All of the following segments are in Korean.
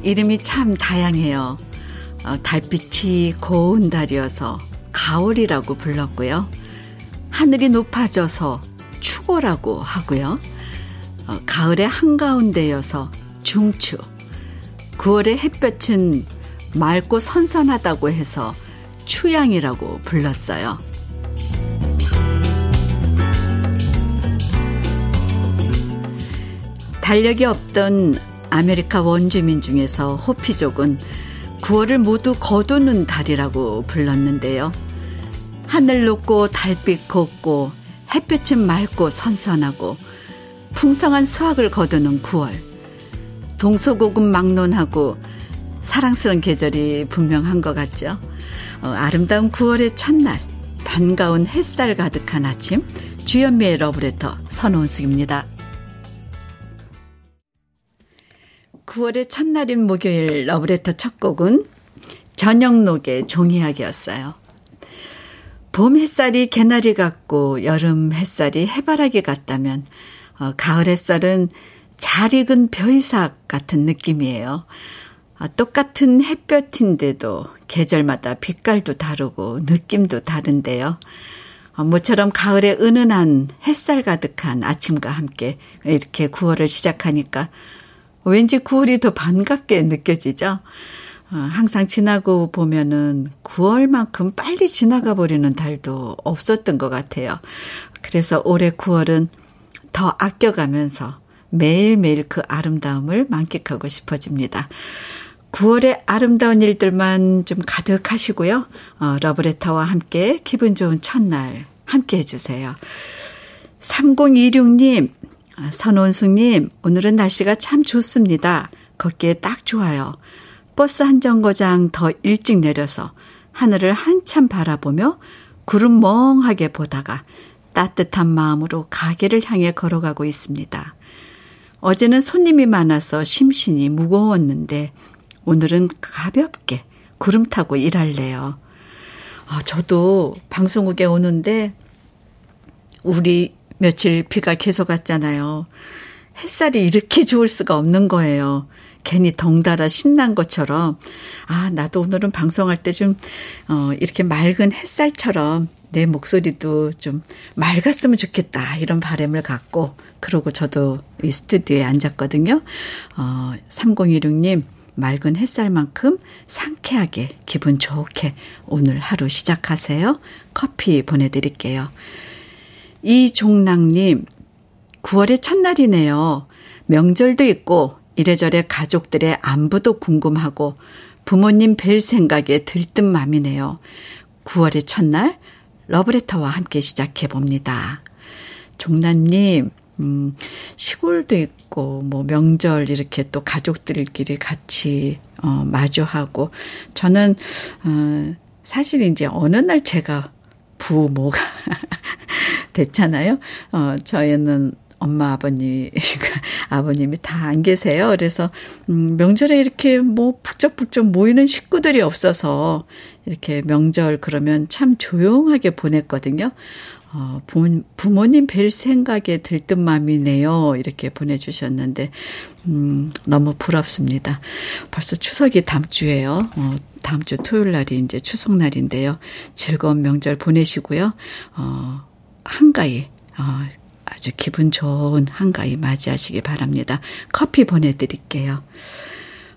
9월은 이름이 참 다양해요. 어, 달빛이 고운 달이어서 가을이라고 불렀고요. 하늘이 높아져서 추고라고 하고요. 어, 가을의 한가운데여서 중추. 9월의 햇볕은 맑고 선선하다고 해서 추양이라고 불렀어요. 달력이 없던 아메리카 원주민 중에서 호피족은 9월을 모두 거두는 달이라고 불렀는데요. 하늘 높고 달빛 곱고 햇볕은 맑고 선선하고 풍성한 수확을 거두는 9월. 동서고금 막론하고 사랑스러운 계절이 분명한 것 같죠. 어, 아름다운 9월의 첫날, 반가운 햇살 가득한 아침, 주현미의 러브레터 선원숙입니다. 9월의 첫날인 목요일 러브레터 첫 곡은 저녁록의 종이학이었어요. 봄 햇살이 개나리 같고 여름 햇살이 해바라기 같다면 어, 가을 햇살은 잘 익은 벼이삭 같은 느낌이에요. 아, 똑같은 햇볕인데도 계절마다 빛깔도 다르고 느낌도 다른데요. 어, 모처럼 가을의 은은한 햇살 가득한 아침과 함께 이렇게 9월을 시작하니까 왠지 9월이 더 반갑게 느껴지죠. 어, 항상 지나고 보면은 9월만큼 빨리 지나가 버리는 달도 없었던 것 같아요. 그래서 올해 9월은 더 아껴가면서 매일매일 그 아름다움을 만끽하고 싶어집니다. 9월의 아름다운 일들만 좀 가득하시고요. 어, 러브레터와 함께 기분 좋은 첫날 함께 해주세요. 3026님, 아, 선원숙님, 오늘은 날씨가 참 좋습니다. 걷기에 딱 좋아요. 버스 한 정거장 더 일찍 내려서 하늘을 한참 바라보며 구름 멍하게 보다가 따뜻한 마음으로 가게를 향해 걸어가고 있습니다. 어제는 손님이 많아서 심신이 무거웠는데 오늘은 가볍게 구름 타고 일할래요. 아, 저도 방송국에 오는데 우리 며칠 비가 계속 왔잖아요. 햇살이 이렇게 좋을 수가 없는 거예요. 괜히 덩달아 신난 것처럼, 아, 나도 오늘은 방송할 때 좀, 어, 이렇게 맑은 햇살처럼 내 목소리도 좀 맑았으면 좋겠다. 이런 바람을 갖고, 그러고 저도 이 스튜디오에 앉았거든요. 어, 3016님, 맑은 햇살만큼 상쾌하게 기분 좋게 오늘 하루 시작하세요. 커피 보내드릴게요. 이종랑님, 9월의 첫날이네요. 명절도 있고 이래저래 가족들의 안부도 궁금하고 부모님 뵐 생각에 들뜬 맘이네요. 9월의 첫날 러브레터와 함께 시작해 봅니다. 종란님, 음, 시골도 있고, 뭐, 명절 이렇게 또 가족들끼리 같이, 어, 마주하고, 저는, 어, 사실 이제 어느 날 제가 부모가 됐잖아요. 어, 저희는 엄마 아버님 아버님이 다 안 계세요. 그래서 음 명절에 이렇게 뭐 북적북적 모이는 식구들이 없어서 이렇게 명절 그러면 참 조용하게 보냈거든요. 어, 부모, 부모님 뵐 생각에 들뜬 맘이네요. 이렇게 보내주셨는데, 음, 너무 부럽습니다. 벌써 추석이 다음 주에요. 어, 다음 주 토요일 날이 이제 추석 날인데요. 즐거운 명절 보내시고요. 어, 한가히, 어, 아주 기분 좋은 한가위 맞이하시기 바랍니다. 커피 보내드릴게요.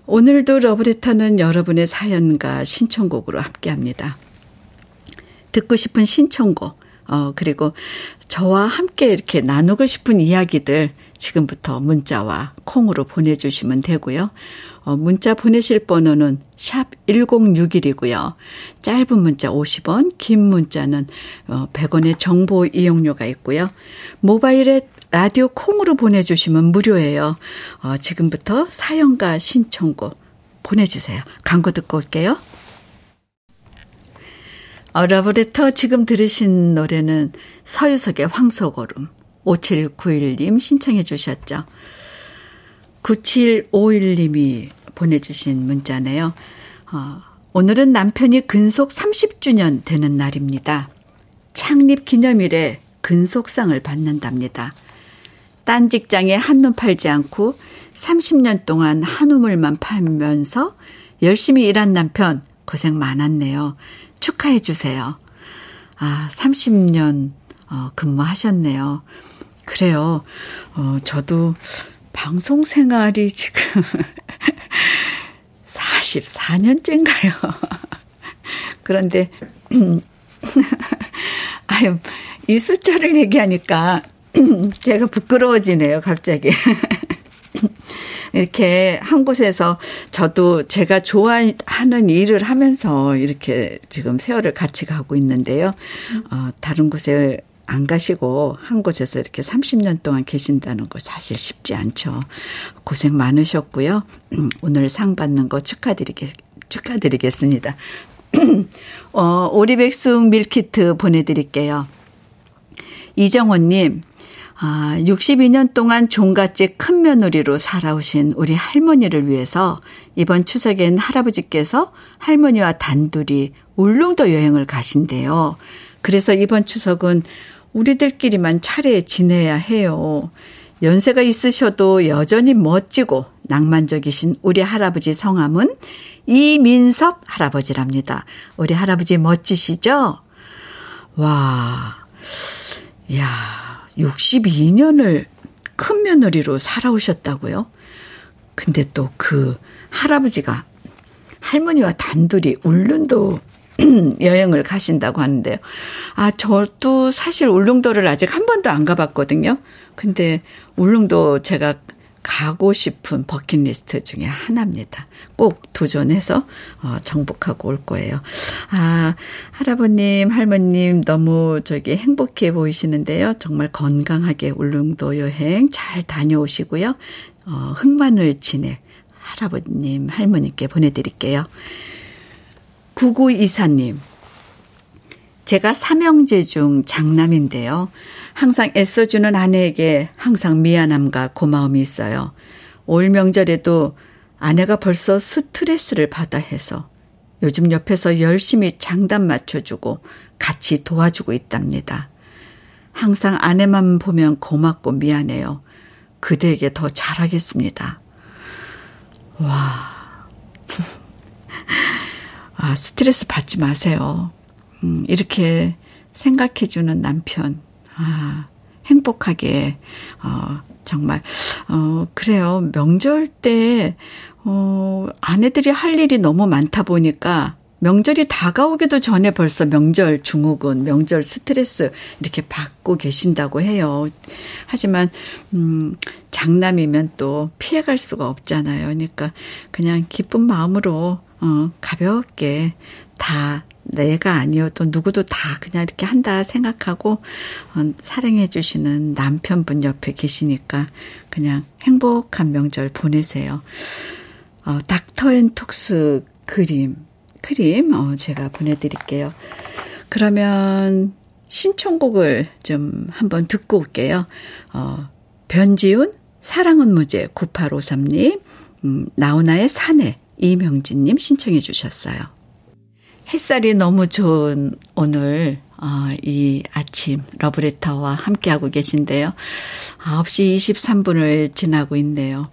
오늘도 러브레터는 여러분의 사연과 신청곡으로 함께 합니다. 듣고 싶은 신청곡, 어, 그리고 저와 함께 이렇게 나누고 싶은 이야기들 지금부터 문자와 콩으로 보내주시면 되고요. 어, 문자 보내실 번호는 샵 1061이고요. 짧은 문자 50원, 긴 문자는 100원의 어, 정보 이용료가 있고요. 모바일에 라디오 콩으로 보내주시면 무료예요. 어, 지금부터 사연과 신청곡 보내주세요. 광고 듣고 올게요. 어, 러브레터 지금 들으신 노래는 서유석의 황소고름 5791님 신청해 주셨죠. 9751님이 보내주신 문자네요. 어, 오늘은 남편이 근속 30주년 되는 날입니다. 창립 기념일에 근속상을 받는답니다. 딴 직장에 한눈 팔지 않고 30년 동안 한우물만 팔면서 열심히 일한 남편 고생 많았네요. 축하해 주세요. 아, 30년 어, 근무하셨네요. 그래요. 어, 저도 방송 생활이 지금 44년째인가요? 그런데, 아유, 이 숫자를 얘기하니까 제가 부끄러워지네요, 갑자기. 이렇게 한 곳에서 저도 제가 좋아하는 일을 하면서 이렇게 지금 세월을 같이 가고 있는데요. 어, 다른 곳에 안 가시고 한 곳에서 이렇게 30년 동안 계신다는 거 사실 쉽지 않죠. 고생 많으셨고요. 음, 오늘 상 받는 거 축하드리겠, 축하드리겠습니다. 어, 오리백숙 밀키트 보내드릴게요. 이정원님, 아, 62년 동안 종갓집 큰 며느리로 살아오신 우리 할머니를 위해서 이번 추석엔 할아버지께서 할머니와 단둘이 울릉도 여행을 가신대요. 그래서 이번 추석은 우리들끼리만 차례 지내야 해요. 연세가 있으셔도 여전히 멋지고 낭만적이신 우리 할아버지 성함은 이민섭 할아버지랍니다. 우리 할아버지 멋지시죠? 와, 야 62년을 큰 며느리로 살아오셨다고요? 근데 또 그 할아버지가 할머니와 단둘이 울릉도 여행을 가신다고 하는데요. 아, 저도 사실 울릉도를 아직 한 번도 안 가봤거든요. 근데 울릉도 제가 가고 싶은 버킷리스트 중에 하나입니다. 꼭 도전해서 어, 정복하고 올 거예요. 아, 할아버님, 할머님 너무 저기 행복해 보이시는데요. 정말 건강하게 울릉도 여행 잘 다녀오시고요. 어, 흑마늘 진액 할아버님, 할머니께 보내드릴게요. 9924님, 제가 삼형제 중 장남인데요. 항상 애써주는 아내에게 항상 미안함과 고마움이 있어요. 올 명절에도 아내가 벌써 스트레스를 받아 해서 요즘 옆에서 열심히 장단 맞춰주고 같이 도와주고 있답니다. 항상 아내만 보면 고맙고 미안해요. 그대에게 더 잘하겠습니다. 와. 아, 스트레스 받지 마세요. 음, 이렇게 생각해주는 남편. 아, 행복하게, 어, 정말, 어, 그래요. 명절 때, 어, 아내들이 할 일이 너무 많다 보니까 명절이 다가오기도 전에 벌써 명절 중후군, 명절 스트레스 이렇게 받고 계신다고 해요. 하지만, 음, 장남이면 또 피해갈 수가 없잖아요. 그러니까 그냥 기쁜 마음으로, 어, 가볍게 다 내가 아니어도 누구도 다 그냥 이렇게 한다 생각하고 어, 사랑해 주시는 남편분 옆에 계시니까 그냥 행복한 명절 보내세요. 어, 닥터앤톡스 그림, 크림, 어, 제가 보내드릴게요. 그러면 신청곡을 좀 한번 듣고 올게요. 어, 변지훈, 사랑은 무죄, 9853님, 음, 나훈아의 사내, 이명진님 신청해 주셨어요. 햇살이 너무 좋은 오늘 어, 이 아침 러브레터와 함께하고 계신데요. 9시 23분을 지나고 있네요.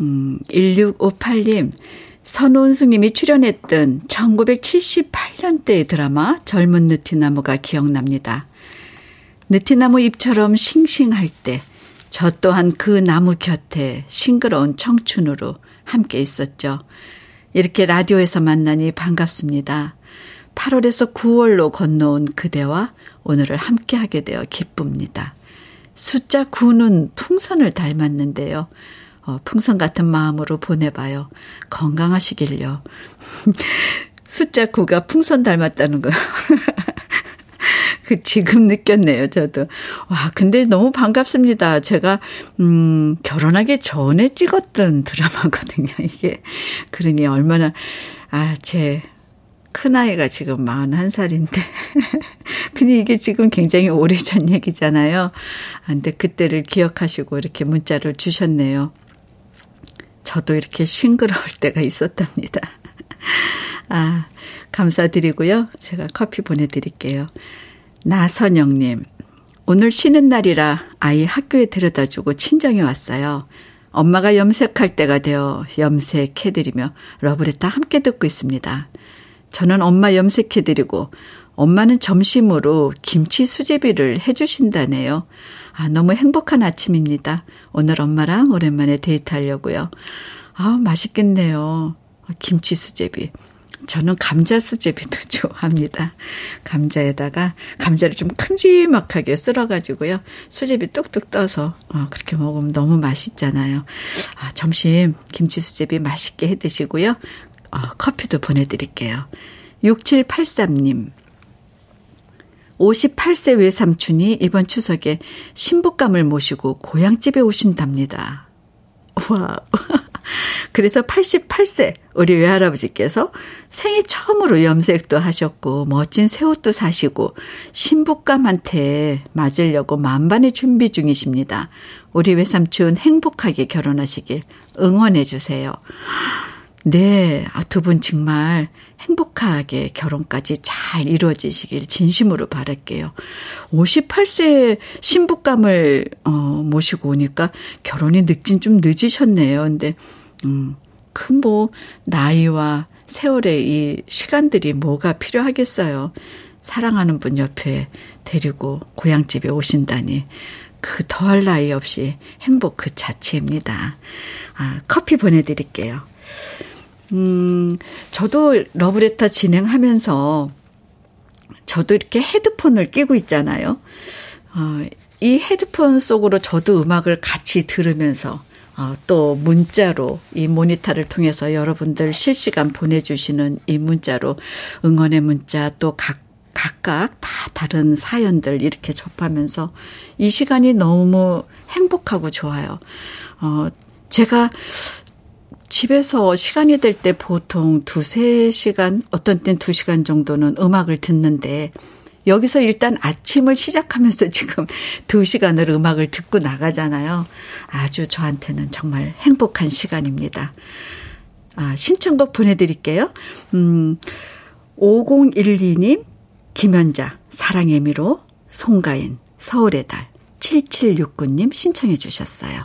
음, 1658님, 선원수님이 출연했던 1978년대의 드라마 젊은 느티나무가 기억납니다. 느티나무 잎처럼 싱싱할 때 저 또한 그 나무 곁에 싱그러운 청춘으로 함께 있었죠. 이렇게 라디오에서 만나니 반갑습니다. 8월에서 9월로 건너온 그대와 오늘을 함께하게 되어 기쁩니다. 숫자 9는 풍선을 닮았는데요. 어, 풍선 같은 마음으로 보내봐요. 건강하시길요. 숫자 9가 풍선 닮았다는 거. 그 지금 느꼈네요, 저도. 와, 근데 너무 반갑습니다. 제가 음, 결혼하기 전에 찍었던 드라마거든요, 이게. 그러니 얼마나 아, 제 큰아이가 지금 41살인데. 근데 이게 지금 굉장히 오래전 얘기잖아요. 아, 근데 그때를 기억하시고 이렇게 문자를 주셨네요. 저도 이렇게 싱그러울 때가 있었답니다. 아, 감사드리고요. 제가 커피 보내드릴게요. 나선영님, 오늘 쉬는 날이라 아이 학교에 데려다 주고 친정에 왔어요. 엄마가 염색할 때가 되어 염색해드리며 러브레터 함께 듣고 있습니다. 저는 엄마 염색해드리고 엄마는 점심으로 김치 수제비를 해주신다네요. 아, 너무 행복한 아침입니다. 오늘 엄마랑 오랜만에 데이트하려고요. 아, 맛있겠네요. 김치 수제비. 저는 감자 수제비도 좋아합니다. 감자에다가 감자를 좀 큼지막하게 썰어가지고요. 수제비 뚝뚝 떠서 어, 그렇게 먹으면 너무 맛있잖아요. 아, 점심 김치 수제비 맛있게 해 드시고요. 어, 커피도 보내드릴게요. 6783님. 58세 외삼촌이 이번 추석에 신부감을 모시고 고향집에 오신답니다. 와. 그래서 88세 우리 외할아버지께서 생애 처음으로 염색도 하셨고 멋진 새 옷도 사시고 신부감한테 맞으려고 만반의 준비 중이십니다. 우리 외삼촌 행복하게 결혼하시길 응원해 주세요. 네, 아, 두분 정말 행복하게 결혼까지 잘 이루어지시길 진심으로 바랄게요. 58세 신부감을 어, 모시고 오니까 결혼이 늦긴 좀 늦으셨네요. 근데 음, 큰뭐 나이와 세월의 이 시간들이 뭐가 필요하겠어요. 사랑하는 분 옆에 데리고 고향집에 오신다니 그 더할 나위 없이 행복 그 자체입니다. 아, 커피 보내드릴게요. 음, 저도 러브레터 진행하면서 저도 이렇게 헤드폰을 끼고 있잖아요. 어, 이 헤드폰 속으로 저도 음악을 같이 들으면서 어, 또 문자로 이 모니터를 통해서 여러분들 실시간 보내주시는 이 문자로 응원의 문자 또 각, 각각 다 다른 사연들 이렇게 접하면서 이 시간이 너무 행복하고 좋아요. 어, 제가 집에서 시간이 될 때 보통 두세 시간, 어떤 땐 두 시간 정도는 음악을 듣는데 여기서 일단 아침을 시작하면서 지금 두 시간을 음악을 듣고 나가잖아요. 아주 저한테는 정말 행복한 시간입니다. 아, 신청곡 보내드릴게요. 음, 5012님, 김현자, 사랑의 미로, 송가인, 서울의 달, 7769님 신청해 주셨어요.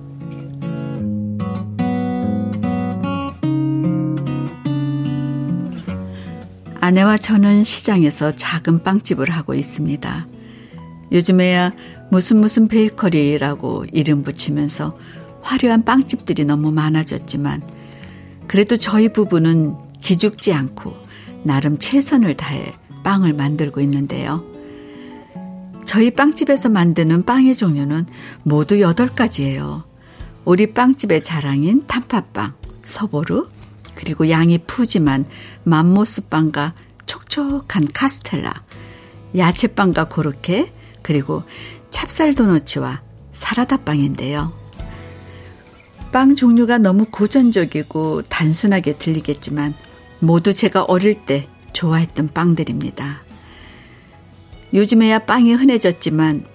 아내와 저는 시장에서 작은 빵집을 하고 있습니다. 요즘에야 무슨 무슨 베이커리라고 이름 붙이면서 화려한 빵집들이 너무 많아졌지만 그래도 저희 부부는 기죽지 않고 나름 최선을 다해 빵을 만들고 있는데요. 저희 빵집에서 만드는 빵의 종류는 모두 8가지예요. 우리 빵집의 자랑인 단팥빵, 서보루, 그리고 양이 푸지만 맘모스빵과 촉촉한 카스텔라, 야채빵과 고로케, 그리고 찹쌀 도너츠와 사라다 빵인데요. 빵 종류가 너무 고전적이고 단순하게 들리겠지만 모두 제가 어릴 때 좋아했던 빵들입니다. 요즘에야 빵이 흔해졌지만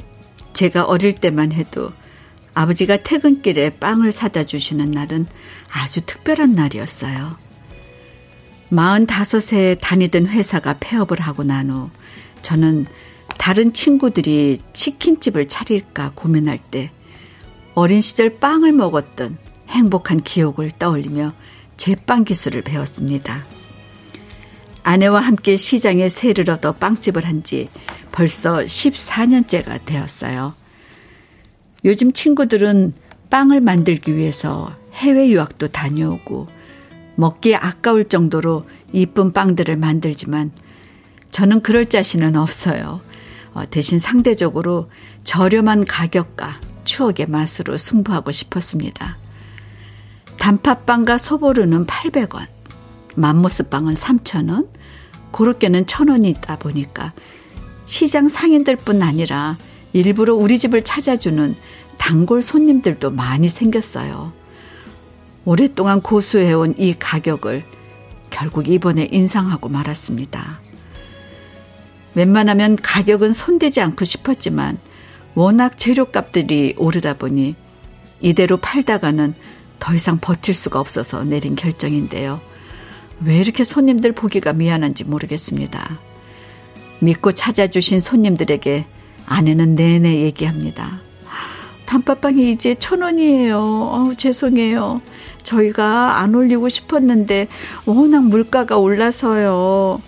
제가 어릴 때만 해도 아버지가 퇴근길에 빵을 사다 주시는 날은 아주 특별한 날이었어요. 45세 다니던 회사가 폐업을 하고 난 후 저는 다른 친구들이 치킨집을 차릴까 고민할 때 어린 시절 빵을 먹었던 행복한 기억을 떠올리며 제빵 기술을 배웠습니다. 아내와 함께 시장에 새를 얻어 빵집을 한 지 벌써 14년째가 되었어요. 요즘 친구들은 빵을 만들기 위해서 해외 유학도 다녀오고 먹기 아까울 정도로 이쁜 빵들을 만들지만 저는 그럴 자신은 없어요. 어, 대신 상대적으로 저렴한 가격과 추억의 맛으로 승부하고 싶었습니다. 단팥빵과 소보루는 800원, 맘모스빵은 3,000원, 고로케는 천 원이 있다 보니까 시장 상인들뿐 아니라 일부러 우리 집을 찾아주는 단골 손님들도 많이 생겼어요. 오랫동안 고수해온 이 가격을 결국 이번에 인상하고 말았습니다. 웬만하면 가격은 손대지 않고 싶었지만 워낙 재료값들이 오르다 보니 이대로 팔다가는 더 이상 버틸 수가 없어서 내린 결정인데요. 왜 이렇게 손님들 보기가 미안한지 모르겠습니다. 믿고 찾아주신 손님들에게 아내는 내내 얘기합니다. 단팥빵이 이제 천 원이에요. 어우, 죄송해요. 저희가 안 올리고 싶었는데 워낙 물가가 올라서요.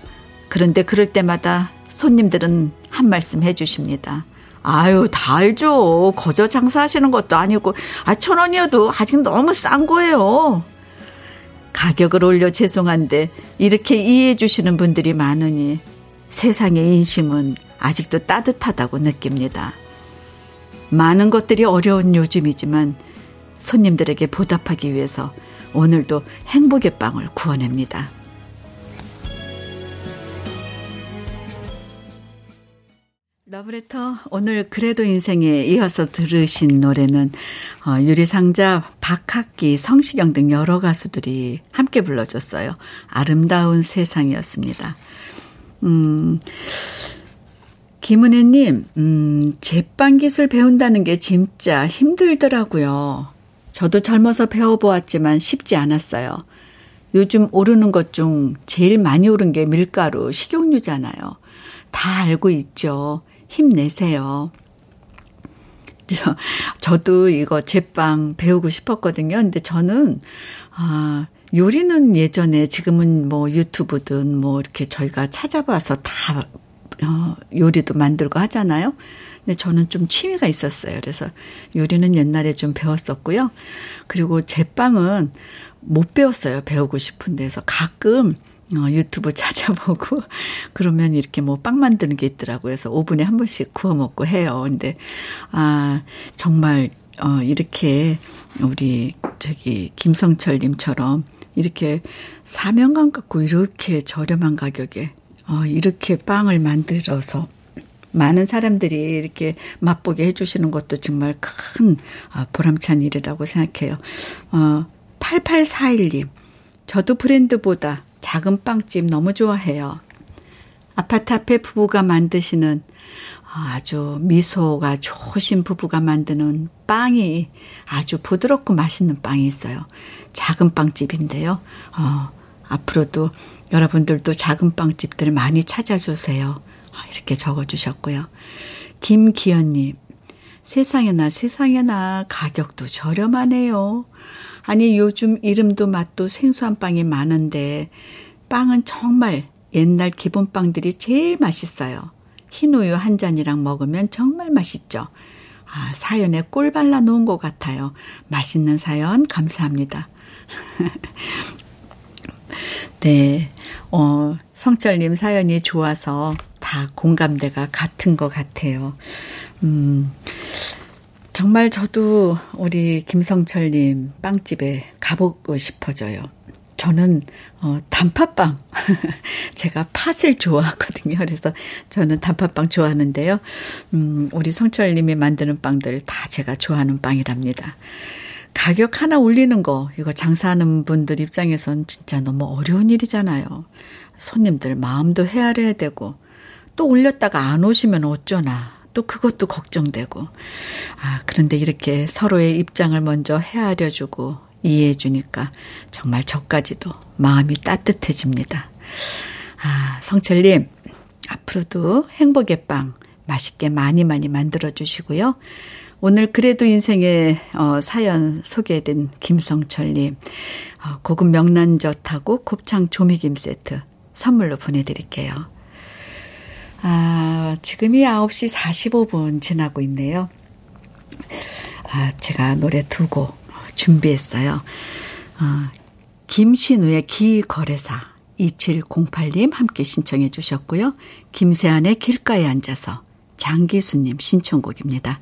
그런데 그럴 때마다 손님들은 한 말씀 해주십니다. 아유, 다 알죠. 거저 장사하시는 것도 아니고, 아, 천 원이어도 아직 너무 싼 거예요. 가격을 올려 죄송한데, 이렇게 이해해 주시는 분들이 많으니, 세상의 인심은 아직도 따뜻하다고 느낍니다. 많은 것들이 어려운 요즘이지만, 손님들에게 보답하기 위해서 오늘도 행복의 빵을 구워냅니다. 러브레터 오늘 그래도 인생에 이어서 들으신 노래는 어, 유리상자, 박학기, 성시경 등 여러 가수들이 함께 불러줬어요. 아름다운 세상이었습니다. 음, 김은혜님, 음, 제빵 기술 배운다는 게 진짜 힘들더라고요. 저도 젊어서 배워보았지만 쉽지 않았어요. 요즘 오르는 것 중 제일 많이 오른 게 밀가루, 식용유잖아요. 다 알고 있죠. 힘내세요. 저, 저도 이거 제빵 배우고 싶었거든요. 근데 저는, 아, 요리는 예전에 지금은 뭐 유튜브든 뭐 이렇게 저희가 찾아봐서 다, 어, 요리도 만들고 하잖아요. 근데 저는 좀 취미가 있었어요. 그래서 요리는 옛날에 좀 배웠었고요. 그리고 제빵은 못 배웠어요. 배우고 싶은 데서 가끔 어, 유튜브 찾아보고 그러면 이렇게 뭐 빵 만드는 게 있더라고요. 그래서 오븐에 한 번씩 구워 먹고 해요. 근데 아 정말 어 이렇게 우리 저기 김성철 님처럼 이렇게 사명감 갖고 이렇게 저렴한 가격에 어 이렇게 빵을 만들어서 많은 사람들이 이렇게 맛보게 해주시는 것도 정말 큰 아, 보람찬 일이라고 생각해요. 어, 8841님. 저도 브랜드보다 작은 빵집 너무 좋아해요. 아파트 앞에 부부가 만드시는 아주 미소가 좋으신 부부가 만드는 빵이 아주 부드럽고 맛있는 빵이 있어요. 작은 빵집인데요. 어, 앞으로도 여러분들도 작은 빵집들 많이 찾아주세요. 아, 이렇게 적어주셨고요. 김기현님, 세상에나 세상에나 가격도 저렴하네요. 아니 요즘 이름도 맛도 생소한 빵이 많은데 빵은 정말 옛날 기본 빵들이 제일 맛있어요. 흰 우유 한 잔이랑 먹으면 정말 맛있죠. 아, 사연에 꿀 발라 놓은 것 같아요. 맛있는 사연 감사합니다. 네, 어, 성철님 사연이 좋아서 다 공감대가 같은 것 같아요. 음, 정말 저도 우리 김성철님 빵집에 가보고 싶어져요. 저는 어 단팥빵 제가 팥을 좋아하거든요. 그래서 저는 단팥빵 좋아하는데요. 음 우리 성철님이 만드는 빵들 다 제가 좋아하는 빵이랍니다. 가격 하나 올리는 거 이거 장사하는 분들 입장에선 진짜 너무 어려운 일이잖아요. 손님들 마음도 헤아려야 되고 또 올렸다가 안 오시면 어쩌나 또 그것도 걱정되고. 아, 그런데 이렇게 서로의 입장을 먼저 헤아려 주고 이해해 주니까 정말 저까지도 마음이 따뜻해집니다. 아, 성철님, 앞으로도 행복의 빵 맛있게 많이 많이 만들어 주시고요. 오늘 그래도 인생의 어, 사연 소개된 김성철님, 어, 고급 명란젓하고 곱창 조미김 세트 선물로 보내드릴게요. 아, 지금이 9시 45분 지나고 있네요. 아, 제가 노래 두 곡 준비했어요. 아, 김신우의 기거래사 2708님 함께 신청해 주셨고요. 김세안의 길가에 앉아서 장기수님 신청곡입니다.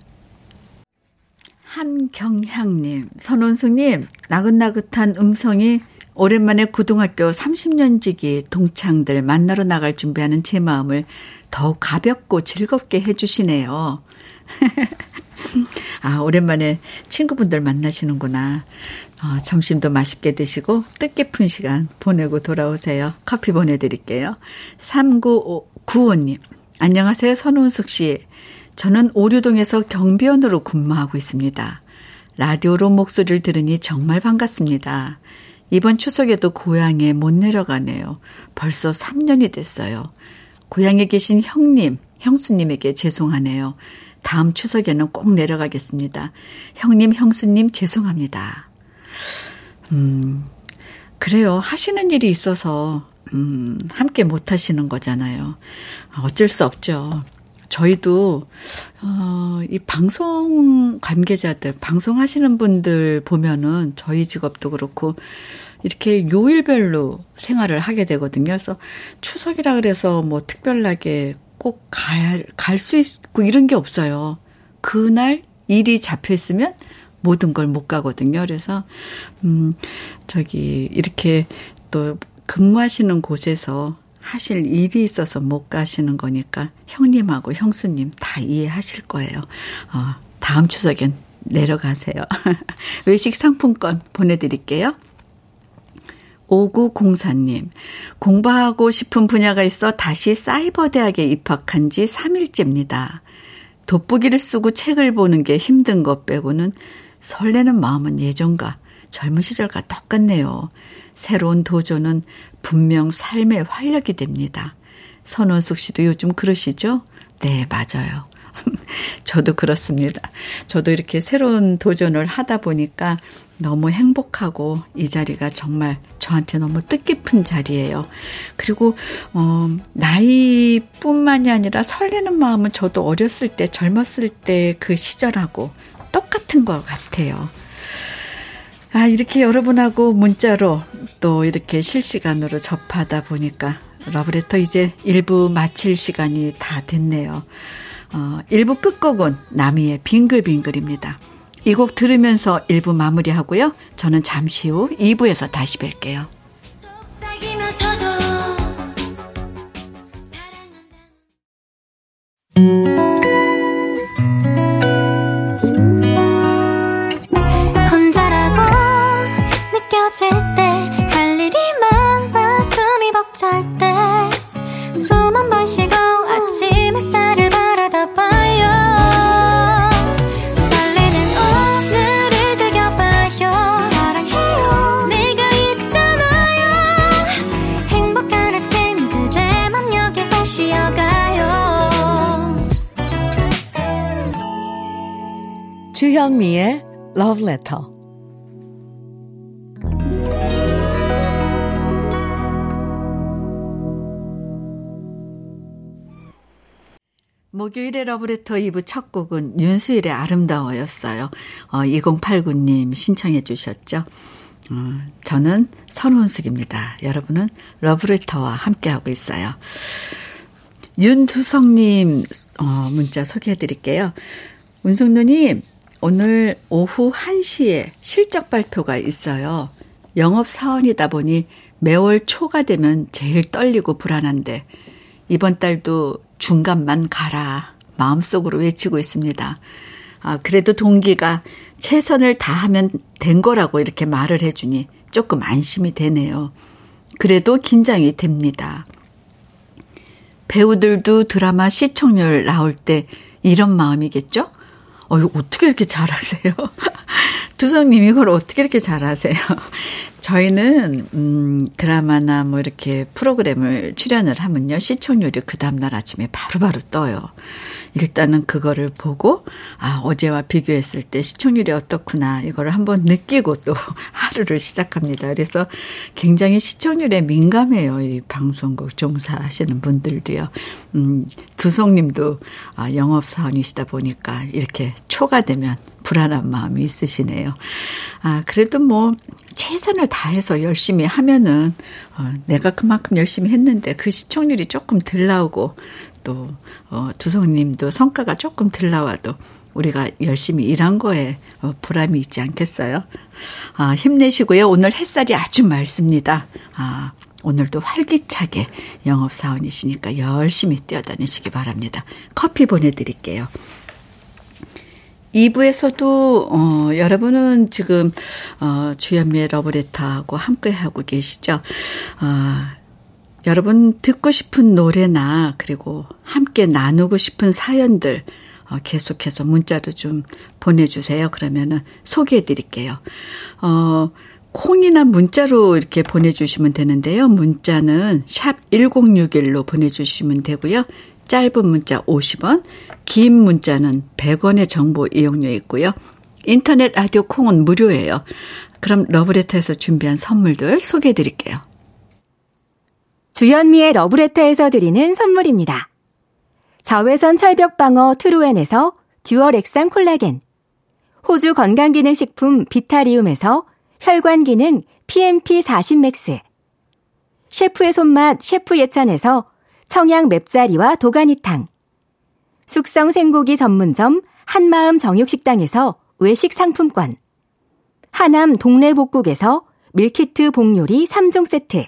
한경향님, 선원숙님, 나긋나긋한 음성이 오랜만에 고등학교 30년 지기 동창들 만나러 나갈 준비하는 제 마음을 더욱 가볍고 즐겁게 해주시네요. 아, 오랜만에 친구분들 만나시는구나. 어, 점심도 맛있게 드시고 뜻깊은 시간 보내고 돌아오세요. 커피 보내드릴게요. 3995님. 안녕하세요. 선훈숙 씨. 저는 오류동에서 경비원으로 근무하고 있습니다. 라디오로 목소리를 들으니 정말 반갑습니다. 이번 추석에도 고향에 못 내려가네요. 벌써 3년이 됐어요. 고향에 계신 형님, 형수님에게 죄송하네요. 다음 추석에는 꼭 내려가겠습니다. 형님, 형수님 죄송합니다. 음, 그래요. 하시는 일이 있어서, 음, 함께 못 하시는 거잖아요. 어쩔 수 없죠. 저희도 어, 이 방송 관계자들, 방송하시는 분들 보면은 저희 직업도 그렇고 이렇게 요일별로 생활을 하게 되거든요. 그래서 추석이라 그래서 뭐 특별하게 꼭 가야 갈 수 있고 이런 게 없어요. 그날 일이 잡혀 있으면 모든 걸 못 가거든요. 그래서 음 저기 이렇게 또 근무하시는 곳에서 하실 일이 있어서 못 가시는 거니까 형님하고 형수님 다 이해하실 거예요. 어, 다음 추석엔 내려가세요. 외식 상품권 보내드릴게요. 5904님, 공부하고 싶은 분야가 있어 다시 사이버대학에 입학한 지 3일째입니다. 돋보기를 쓰고 책을 보는 게 힘든 것 빼고는 설레는 마음은 예전과 젊은 시절과 똑같네요. 새로운 도전은 분명 삶의 활력이 됩니다. 선원숙 씨도 요즘 그러시죠? 네, 맞아요. 저도 그렇습니다. 저도 이렇게 새로운 도전을 하다 보니까 너무 행복하고 이 자리가 정말 저한테 너무 뜻깊은 자리예요. 그리고 어 나이뿐만이 아니라 설레는 마음은 저도 어렸을 때 젊었을 때 그 시절하고 똑같은 것 같아요. 아, 이렇게 여러분하고 문자로 또 이렇게 실시간으로 접하다 보니까 러브레터 이제 1부 마칠 시간이 다 됐네요. 어, 1부 끝곡은 나미의 빙글빙글입니다. 이 곡 들으면서 1부 마무리하고요. 저는 잠시 후 2부에서 다시 뵐게요. 주현미의 Love Letter. 목요일의 러브레터 2부 첫 곡은 윤수일의 아름다워였어요. 어, 2089님 신청해 주셨죠. 어, 저는 선원숙입니다. 여러분은 러브레터와 함께하고 있어요. 윤두성님 어, 문자 소개해 드릴게요. 문성누님, 오늘 오후 1시에 실적 발표가 있어요. 영업 사원이다 보니 매월 초가 되면 제일 떨리고 불안한데 이번 달도 중간만 가라 마음속으로 외치고 있습니다. 아, 그래도 동기가 최선을 다하면 된 거라고 이렇게 말을 해주니 조금 안심이 되네요. 그래도 긴장이 됩니다. 배우들도 드라마 시청률 나올 때 이런 마음이겠죠? 어, 이거 어떻게 이렇게 잘하세요? 두성님 이걸 어떻게 이렇게 잘하세요? 저희는 음 드라마나 뭐 이렇게 프로그램을 출연을 하면요 시청률이 그 다음 날 아침에 바로바로 바로 떠요. 일단은 그거를 보고 아 어제와 비교했을 때 시청률이 어떻구나 이거를 한번 느끼고 또 하루를 시작합니다. 그래서 굉장히 시청률에 민감해요. 이 방송국 종사하시는 분들도요. 음 두성 님도 아 영업 사원이시다 보니까 이렇게 초가 되면 불안한 마음이 있으시네요. 아, 그래도 뭐, 최선을 다해서 열심히 하면은, 어, 내가 그만큼 열심히 했는데 그 시청률이 조금 덜 나오고, 또, 어, 두성님도 성과가 조금 덜 나와도 우리가 열심히 일한 거에 어, 보람이 있지 않겠어요? 아, 힘내시고요. 오늘 햇살이 아주 맑습니다. 아, 오늘도 활기차게 영업사원이시니까 열심히 뛰어다니시기 바랍니다. 커피 보내드릴게요. 2부에서도 어, 여러분은 지금 어, 주현미의 러브레터하고 함께하고 계시죠. 어, 여러분 듣고 싶은 노래나 그리고 함께 나누고 싶은 사연들 어, 계속해서 문자로 좀 보내주세요. 그러면은 소개해 드릴게요. 어, 콩이나 문자로 이렇게 보내주시면 되는데요. 문자는 샵 1061로 보내주시면 되고요. 짧은 문자 50원, 긴 문자는 100원의 정보 이용료 있고요. 인터넷 라디오 콩은 무료예요. 그럼 러브레터에서 준비한 선물들 소개해 드릴게요. 주현미의 러브레터에서 드리는 선물입니다. 자외선 철벽 방어 트루엔에서 듀얼 액상 콜라겐, 호주 건강기능식품 비타리움에서 혈관기능 PMP40 맥스, 셰프의 손맛 셰프 예찬에서 청양 맵자리와 도가니탕, 숙성 생고기 전문점 한마음 정육식당에서 외식 상품권, 하남 동래복국에서 밀키트 복요리 3종 세트,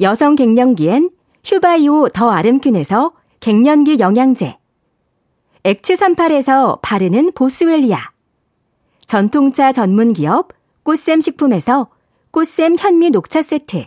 여성 갱년기엔 휴바이오 더 아름퀸에서 갱년기 영양제. 엑츠38에서 바르는 보스웰리아. 전통차 전문기업 꽃샘 식품에서 꽃샘 현미 녹차 세트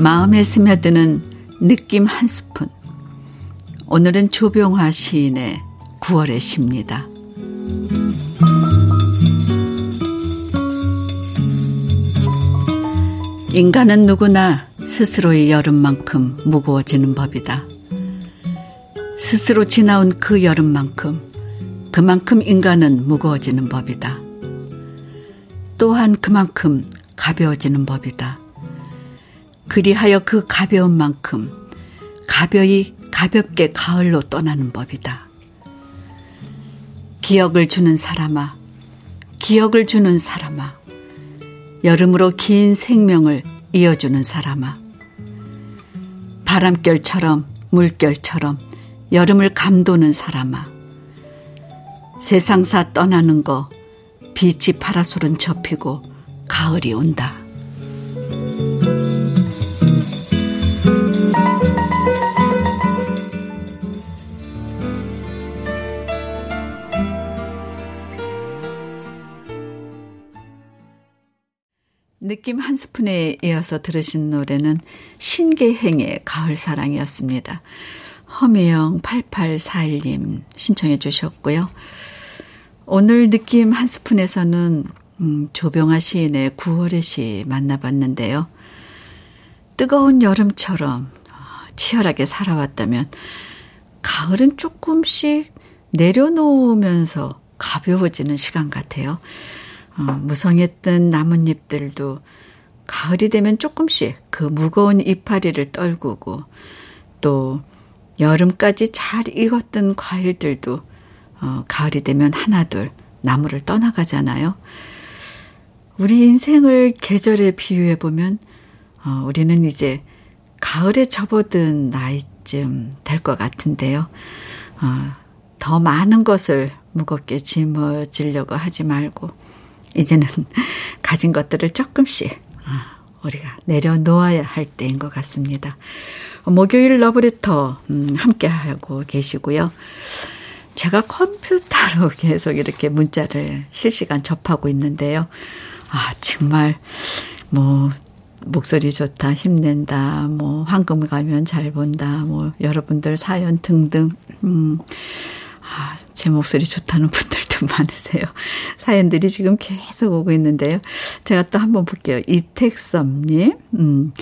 마음에 스며드는 느낌 한 스푼. 오늘은 조병화 시인의 9월의 시입니다. 인간은 누구나 스스로의 여름만큼 무거워지는 법이다. 스스로 지나온 그 여름만큼 그만큼 인간은 무거워지는 법이다. 또한 그만큼 가벼워지는 법이다. 그리하여 그 가벼운 만큼 가벼이 가볍게 가을로 떠나는 법이다. 기억을 주는 사람아, 기억을 주는 사람아, 여름으로 긴 생명을 이어주는 사람아. 바람결처럼 물결처럼 여름을 감도는 사람아. 세상사 떠나는 거 빛이 파라솔은 접히고 가을이 온다. 느낌 한 스푼에 이어서 들으신 노래는 신계행의 가을사랑이었습니다. 허미영 8841님 신청해 주셨고요. 오늘 느낌 한 스푼에서는 음, 조병아 시인의 9월의 시 만나봤는데요. 뜨거운 여름처럼 치열하게 살아왔다면 가을은 조금씩 내려놓으면서 가벼워지는 시간 같아요. 어, 무성했던 나뭇잎들도 가을이 되면 조금씩 그 무거운 이파리를 떨구고 또 여름까지 잘 익었던 과일들도 어, 가을이 되면 하나둘 나무를 떠나가잖아요. 우리 인생을 계절에 비유해 보면 어, 우리는 이제 가을에 접어든 나이쯤 될 것 같은데요. 어, 더 많은 것을 무겁게 짊어지려고 하지 말고 이제는 가진 것들을 조금씩 어, 우리가 내려놓아야 할 때인 것 같습니다. 목요일 러브레터 음, 함께 하고 계시고요. 제가 컴퓨터로 계속 이렇게 문자를 실시간 접하고 있는데요. 아, 정말 뭐 목소리 좋다, 힘낸다, 뭐 황금 가면 잘 본다, 뭐 여러분들 사연 등등 음. 아, 제 목소리 좋다는 분들도 많으세요. 사연들이 지금 계속 오고 있는데요. 제가 또 한번 볼게요. 이택섭님, 음,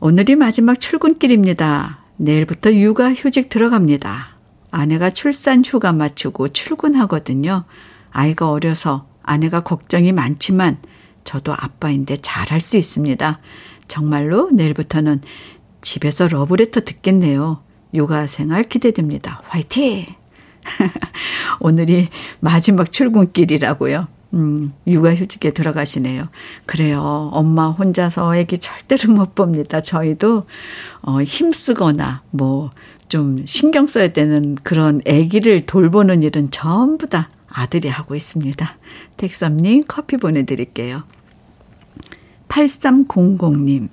오늘이 마지막 출근길입니다. 내일부터 육아 휴직 들어갑니다. 아내가 출산 휴가 마치고 출근하거든요. 아이가 어려서 아내가 걱정이 많지만 저도 아빠인데 잘할 수 있습니다. 정말로 내일부터는 집에서 러브레터 듣겠네요. 육아 생활 기대됩니다. 화이팅! 오늘이 마지막 출근길이라고요. 음, 육아휴직에 들어가시네요. 그래요. 엄마 혼자서 애기 절대로 못 봅니다. 저희도, 어, 힘쓰거나, 뭐, 좀 신경 써야 되는 그런 애기를 돌보는 일은 전부 다 아들이 하고 있습니다. 택섬님 커피 보내드릴게요. 8300님,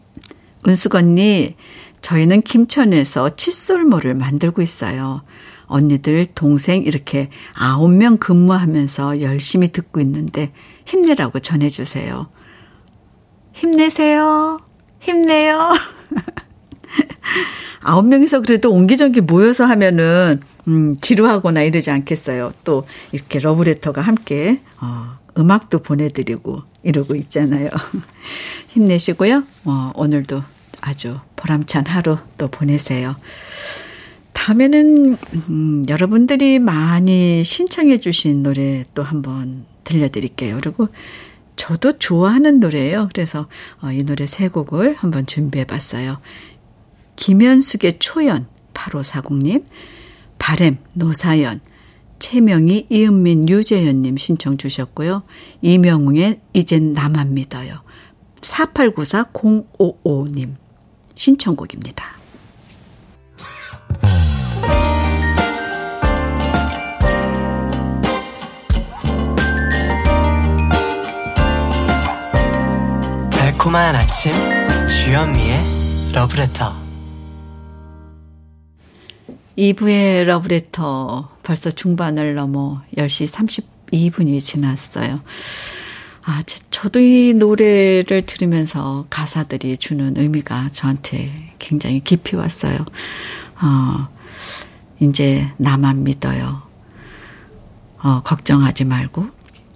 은숙 언니, 저희는 김천에서 칫솔모를 만들고 있어요. 언니들, 동생 이렇게 아홉 명 근무하면서 열심히 듣고 있는데 힘내라고 전해주세요. 힘내세요. 힘내요. 아홉 명이서 그래도 옹기종기 모여서 하면은, 음, 지루하거나 이러지 않겠어요. 또, 이렇게 러브레터가 함께, 어, 음악도 보내드리고 이러고 있잖아요. 힘내시고요. 어, 오늘도 아주 보람찬 하루 또 보내세요. 다음에는 음, 여러분들이 많이 신청해 주신 노래 또 한번 들려드릴게요. 그리고 저도 좋아하는 노래예요. 그래서 어, 이 노래 세 곡을 한번 준비해 봤어요. 김현숙의 초연 8540님, 바램 노사연, 최명희 이은민 유재현님 신청 주셨고요. 이명웅의 이젠 나만 믿어요. 4894-055님 신청곡입니다. 달콤한 아침 주현미의 러브레터 2부의 러브레터 벌써 중반을 넘어 10시 32분이 지났어요. 아, 저도 이 노래를 들으면서 가사들이 주는 의미가 저한테 굉장히 깊이 왔어요. 어, 이제 나만 믿어요. 어, 걱정하지 말고.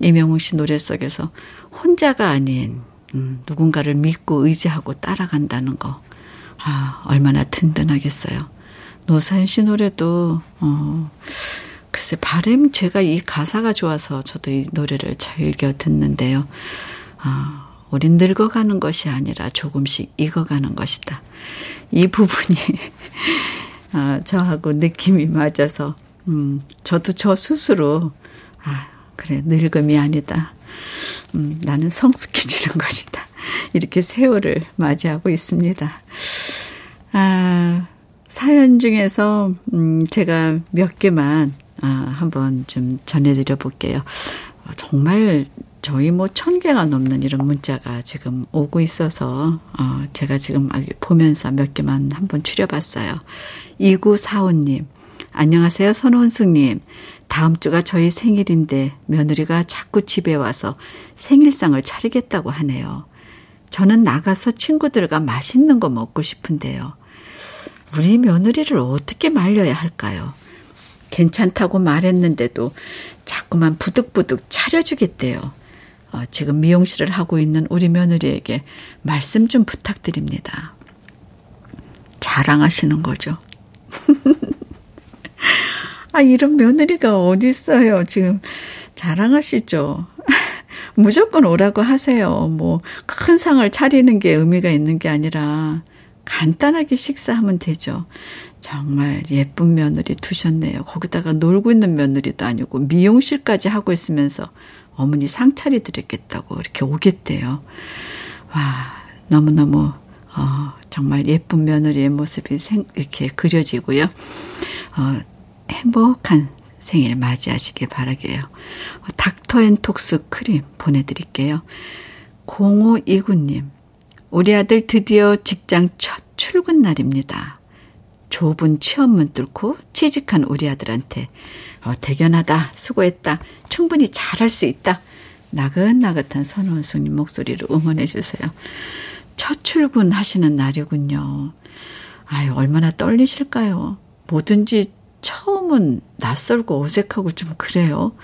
이명웅 씨 노래 속에서 혼자가 아닌, 음, 누군가를 믿고 의지하고 따라간다는 거. 아, 얼마나 든든하겠어요. 노사연 씨 노래도, 어, 글쎄, 바램 제가 이 가사가 좋아서 저도 이 노래를 즐겨 듣는데요. 아, 우린 늙어가는 것이 아니라 조금씩 익어가는 것이다. 이 부분이 아, 저하고 느낌이 맞아서 음, 저도 저 스스로 아, 그래 늙음이 아니다. 음, 나는 성숙해지는 것이다. 이렇게 세월을 맞이하고 있습니다. 아, 사연 중에서 음, 제가 몇 개만 아, 한번 좀 전해드려 볼게요. 어, 정말 저희 뭐 천 개가 넘는 이런 문자가 지금 오고 있어서 어, 제가 지금 보면서 몇 개만 한번 추려봤어요. 2945님, 안녕하세요, 선원숙님. 다음 주가 저희 생일인데 며느리가 자꾸 집에 와서 생일상을 차리겠다고 하네요. 저는 나가서 친구들과 맛있는 거 먹고 싶은데요. 우리 며느리를 어떻게 말려야 할까요? 괜찮다고 말했는데도 자꾸만 부득부득 차려주겠대요. 어, 지금 미용실을 하고 있는 우리 며느리에게 말씀 좀 부탁드립니다. 자랑하시는 거죠. 아, 이런 며느리가 어디 있어요. 지금 자랑하시죠. 무조건 오라고 하세요. 뭐, 큰 상을 차리는 게 의미가 있는 게 아니라, 간단하게 식사하면 되죠. 정말 예쁜 며느리 두셨네요. 거기다가 놀고 있는 며느리도 아니고 미용실까지 하고 있으면서 어머니 상 차리 드렸겠다고 이렇게 오겠대요. 와, 너무너무 어, 정말 예쁜 며느리의 모습이 생, 이렇게 그려지고요. 어, 행복한 생일 맞이하시길 바라게요. 어, 닥터앤톡스 크림 보내드릴게요. 0529님, 우리 아들 드디어 직장 첫 출근 날입니다. 좁은 취업문 뚫고 취직한 우리 아들한테 어, 대견하다, 수고했다, 충분히 잘할 수 있다. 나긋나긋한 선원수님 목소리로 응원해 주세요. 첫 출근 하시는 날이군요. 아유, 얼마나 떨리실까요? 뭐든지 처음은 낯설고 어색하고 좀 그래요.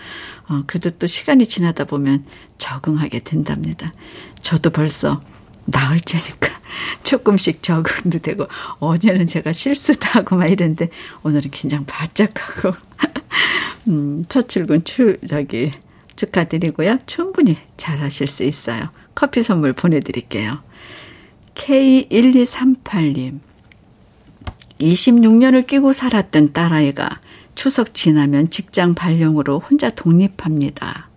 어, 그래도 또 시간이 지나다 보면 적응하게 된답니다. 저도 벌써 나흘째니까 조금씩 적응도 되고 어제는 제가 실수도 하고 막 이랬는데 오늘은 긴장 바짝 하고 음, 첫 출근 출 저기 축하드리고요. 충분히 잘하실 수 있어요. 커피 선물 보내드릴게요. K1238님. 26년을 끼고 살았던 딸아이가 추석 지나면 직장 발령으로 혼자 독립합니다.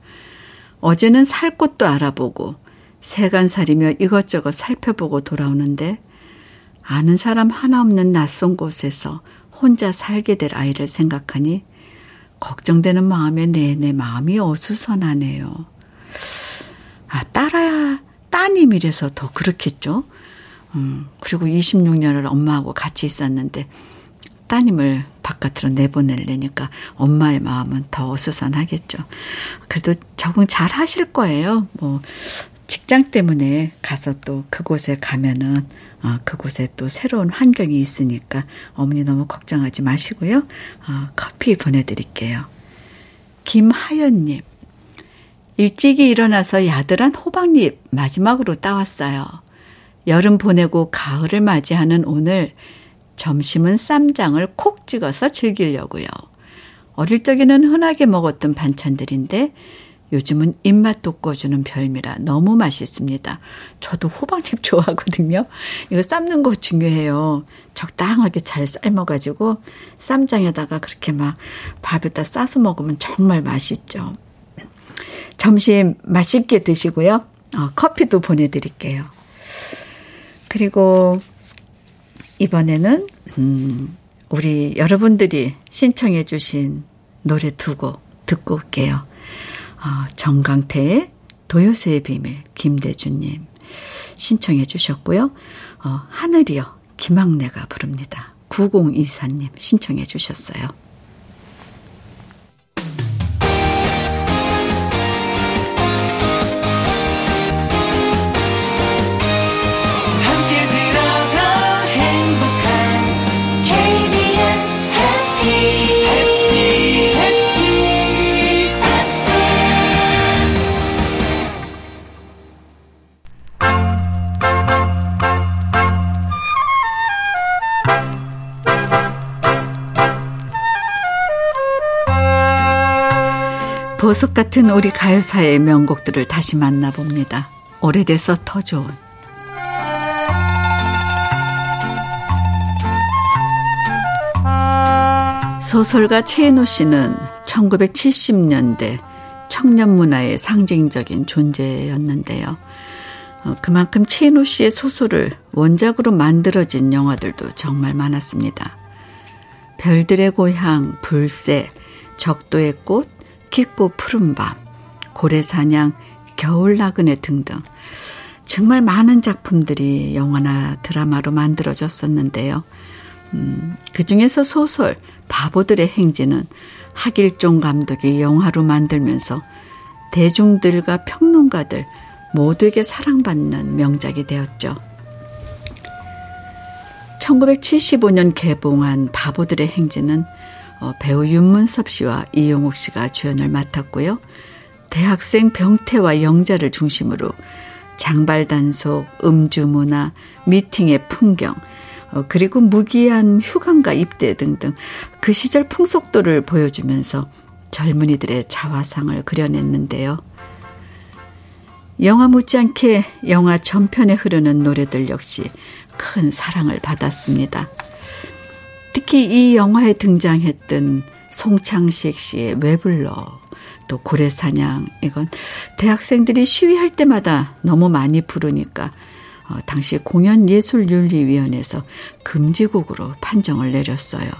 어제는 살 곳도 알아보고 세간살이며 이것저것 살펴보고 돌아오는데 아는 사람 하나 없는 낯선 곳에서 혼자 살게 될 아이를 생각하니 걱정되는 마음에 내내 마음이 어수선하네요. 아, 딸아야, 따님이라서 더 그렇겠죠? 음, 그리고 26년을 엄마하고 같이 있었는데 따님을 바깥으로 내보내려니까 엄마의 마음은 더 어수선하겠죠. 그래도 적응 잘 하실 거예요. 뭐, 직장 때문에 가서 또 그곳에 가면은 어, 그곳에 또 새로운 환경이 있으니까 어머니 너무 걱정하지 마시고요. 어, 커피 보내드릴게요. 김하연님. 일찍이 일어나서 야들한 호박잎 마지막으로 따왔어요. 여름 보내고 가을을 맞이하는 오늘 점심은 쌈장을 콕 찍어서 즐기려고요. 어릴 적에는 흔하게 먹었던 반찬들인데 요즘은 입맛 돋궈주는 별미라 너무 맛있습니다. 저도 호박잎 좋아하거든요. 이거 삶는 거 중요해요. 적당하게 잘 삶아가지고 쌈장에다가 그렇게 막 밥에다 싸서 먹으면 정말 맛있죠. 점심 맛있게 드시고요. 어, 커피도 보내드릴게요. 그리고 이번에는 음, 우리 여러분들이 신청해 주신 노래 두 곡 듣고 올게요. 어, 정강태의 도요새의 비밀 김대준님 신청해 주셨고요. 어, 하늘이요 김학래가 부릅니다. 9024님 신청해 주셨어요. 보석 같은 우리 가요사의 명곡들을 다시 만나봅니다. 오래돼서 더 좋은. 소설가 최인호 씨는 1970년대 청년 문화의 상징적인 존재였는데요. 어, 그만큼 최인호 씨의 소설을 원작으로 만들어진 영화들도 정말 많았습니다. 별들의 고향, 불새, 적도의 꽃, 깊고 푸른 밤, 고래사냥, 겨울 나그네 등등 정말 많은 작품들이 영화나 드라마로 만들어졌었는데요. 음, 그 중에서 소설 바보들의 행진은 하길종 감독이 영화로 만들면서 대중들과 평론가들 모두에게 사랑받는 명작이 되었죠. 1975년 개봉한 바보들의 행진은 어, 배우 윤문섭 씨와 이용욱 씨가 주연을 맡았고요. 대학생 병태와 영자를 중심으로 장발단속, 음주문화, 미팅의 풍경, 어, 그리고 무기한 휴강과 입대 등등 그 시절 풍속도를 보여주면서 젊은이들의 자화상을 그려냈는데요. 영화 못지않게 영화 전편에 흐르는 노래들 역시 큰 사랑을 받았습니다. 특히 이 영화에 등장했던 송창식 씨의 왜 불러 또 고래사냥 이건 대학생들이 시위할 때마다 너무 많이 부르니까 어, 당시 공연예술윤리위원회에서 금지곡으로 판정을 내렸어요.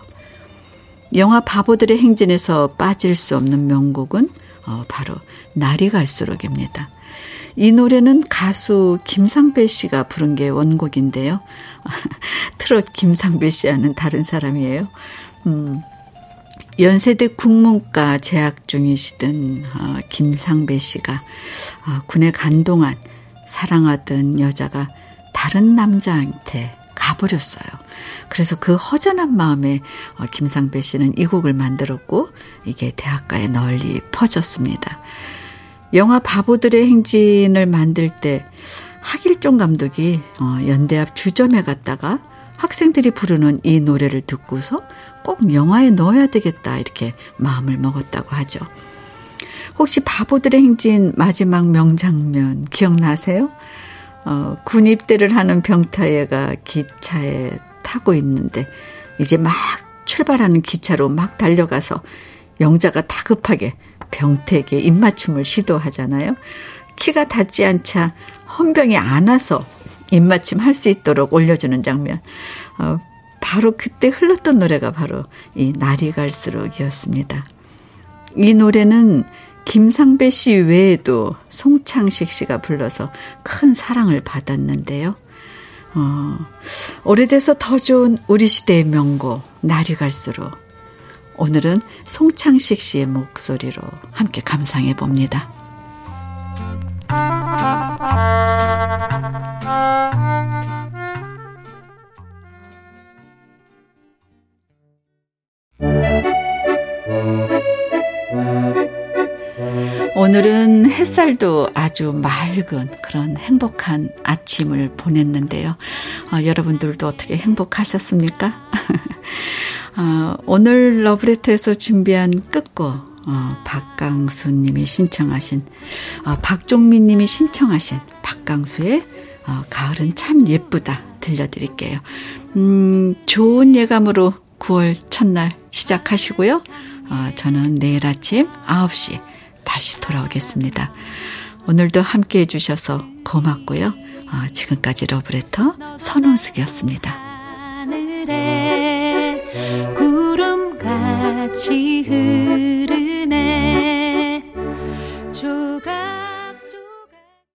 영화 바보들의 행진에서 빠질 수 없는 명곡은 어, 바로 날이 갈수록입니다. 이 노래는 가수 김상배 씨가 부른 게 원곡인데요. 트롯 김상배 씨와는 다른 사람이에요. 음, 연세대 국문과 재학 중이시던 어, 김상배 씨가 어, 군에 간 동안 사랑하던 여자가 다른 남자한테 가버렸어요. 그래서 그 허전한 마음에 어, 김상배 씨는 이 곡을 만들었고 이게 대학가에 널리 퍼졌습니다. 영화 바보들의 행진을 만들 때 하길종 감독이 어, 연대 앞 주점에 갔다가 학생들이 부르는 이 노래를 듣고서 꼭 영화에 넣어야 되겠다 이렇게 마음을 먹었다고 하죠. 혹시 바보들의 행진 마지막 명장면 기억나세요? 어, 군 입대를 하는 병타예가 기차에 타고 있는데 이제 막 출발하는 기차로 막 달려가서 영자가 다급하게 병태에게 입맞춤을 시도하잖아요. 키가 닿지 않자 헌병이 안아서 입맞춤 할 수 있도록 올려주는 장면. 어, 바로 그때 흘렀던 노래가 바로 이 날이 갈수록이었습니다. 이 노래는 김상배 씨 외에도 송창식 씨가 불러서 큰 사랑을 받았는데요. 어, 오래돼서 더 좋은 우리 시대의 명곡, 날이 갈수록. 오늘은 송창식 씨의 목소리로 함께 감상해 봅니다. 오늘은 햇살도 아주 맑은 그런 행복한 아침을 보냈는데요. 어, 여러분들도 어떻게 행복하셨습니까? 어, 오늘 러브레터에서 준비한 끝곡 어, 박강수 님이 신청하신 어, 박종민 님이 신청하신 박강수의 어, 가을은 참 예쁘다 들려드릴게요. 음, 좋은 예감으로 9월 첫날 시작하시고요. 어, 저는 내일 아침 9시 다시 돌아오겠습니다. 오늘도 함께 해주셔서 고맙고요. 어, 지금까지 러브레터 선원숙이었습니다. 구름 같이 흐르